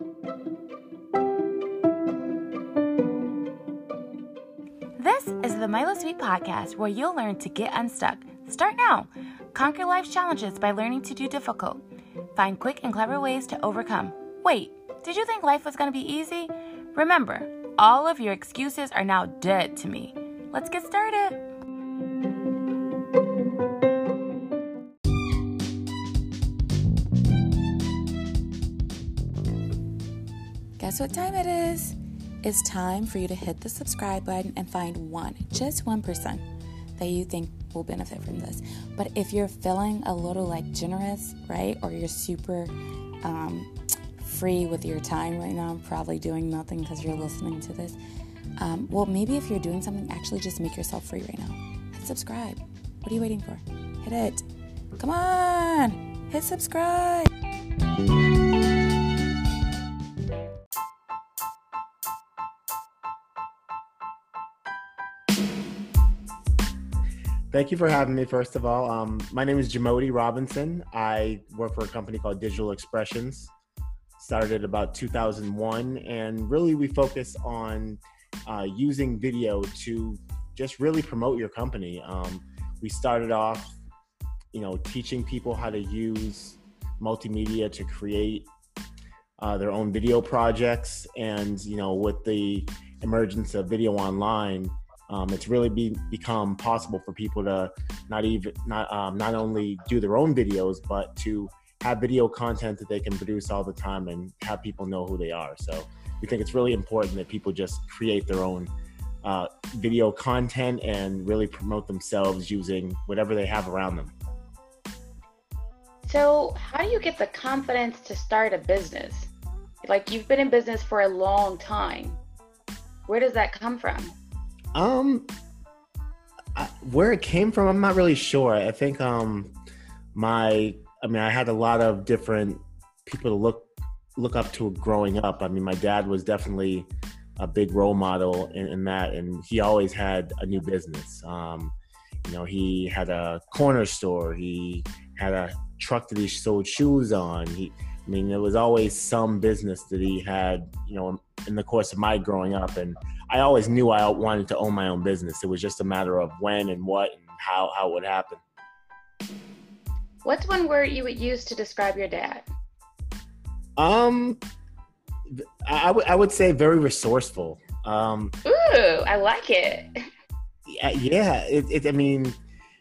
This is the Myla Sweet Podcast where you'll learn to get unstuck. Start now. Conquer life's challenges by learning to do difficult. Find quick and clever ways to overcome. Wait, did you think life was going to be easy? Remember, all of your excuses are now dead to me. Let's get started. Guess what time it is? It's time for you to hit the subscribe button and find one, just 1%, person that you think will benefit from this. But if you're feeling a little like generous, right, or you're super um, free with your time right now, probably doing nothing because you're listening to this, um, well, maybe if you're doing something, actually just make yourself free right now. Hit subscribe. What are you waiting for? Hit it. Come on, hit subscribe. Thank you for having me, first of all. Um, my name is Jamodi Robinson. I work for a company called Digital Expressions. Started about 2001, and really we focus on uh, using video to just really promote your company. Um, we started off, you know, teaching people how to use multimedia to create uh, their own video projects, and you know, with the emergence of video online, um, it's really be, become possible for people to not even not um, not only do their own videos, but to have video content that they can produce all the time and have people know who they are. So we think it's really important that people just create their own uh, video content and really promote themselves using whatever they have around them. So, how do you get the confidence to start a business? Like you've been in business for a long time. Where does that come from? Um, I, where it came from, I'm not really sure. I think um, my, I mean, I had a lot of different people to look look up to growing up. I mean, my dad was definitely a big role model in, in that, and he always had a new business. Um, you know, he had a corner store. He had a truck that he sold shoes on. He, I mean, there was always some business that he had. You know, in the course of my growing up, and I always knew I wanted to own my own business. It was just a matter of when and what and how how it would happen. What's one word you would use to describe your dad? Um, I, I would say very resourceful. Um, Ooh, I like it. Yeah, yeah. It, it, I mean,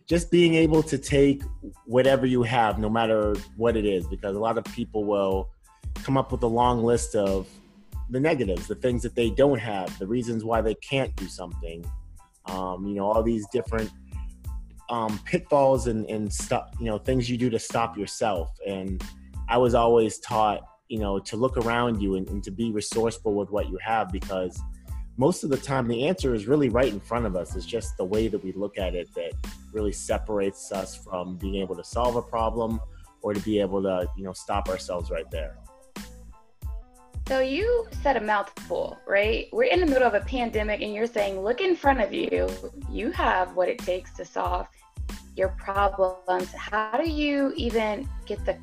just being able to take whatever you have, no matter what it is, because a lot of people will come up with a long list of the negatives, the things that they don't have, the reasons why they can't do something. Um, you know, all these different um, pitfalls and, and stuff, you know, things you do to stop yourself. And I was always taught, you know, to look around you and, and to be resourceful with what you have because most of the time the answer is really right in front of us. It's just the way that we look at it that really separates us from being able to solve a problem or to be able to, you know, stop ourselves right there. So you said a mouthful, right? We're in the middle of a pandemic and you're saying, look in front of you. You have what it takes to solve your problems. How do you even get the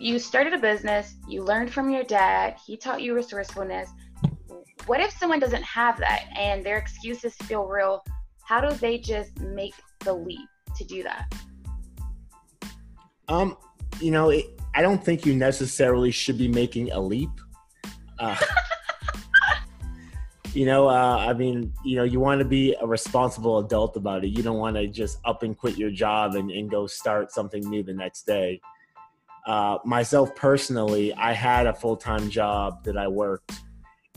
you started a business, you learned from your dad, he taught you resourcefulness. What if someone doesn't have that and their excuses feel real? How do they just make the leap to do that? Um, you know, it, I don't think you necessarily should be making a leap. Uh, you know, uh, I mean, you know, you want to be a responsible adult about it. You don't want to just up and quit your job and, and go start something new the next day. Uh, myself personally, I had a full time job that I worked,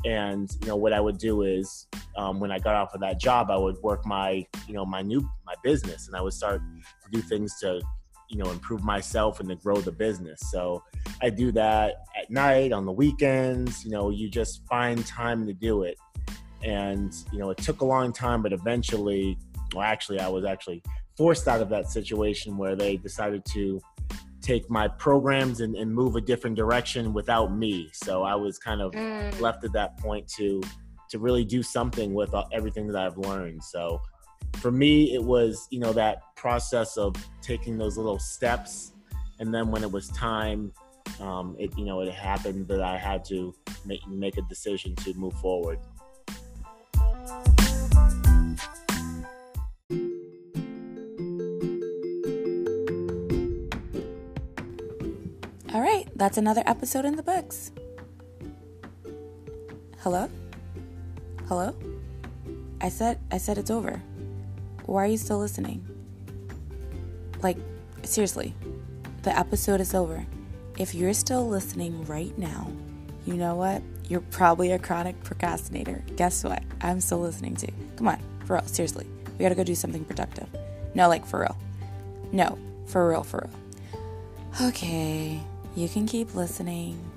and you know what I would do is um, when I got off of that job, I would work my you know my new my business, and I would start to do things to you know improve myself and to grow the business. So i do that at night on the weekends you know you just find time to do it. And you know it took a long time but eventually well actually i was actually forced out of that situation where they decided to take my programs and, and move a different direction without me so i was kind of mm. left at that point to to really do something with everything that i've learned so for me it was you know that process of taking those little steps and then when it was time um, it you know it happened that I had to make make a decision to move forward. That's another episode in the books. Hello? Hello? I said I said it's over. Why are you still listening? Like seriously. The episode is over. If you're still listening right now, you know what? You're probably a chronic procrastinator. Guess what? I'm still listening to. Come on, for real, seriously. We gotta go do something productive. No, like for real. No, for real, for real. Okay, you can keep listening.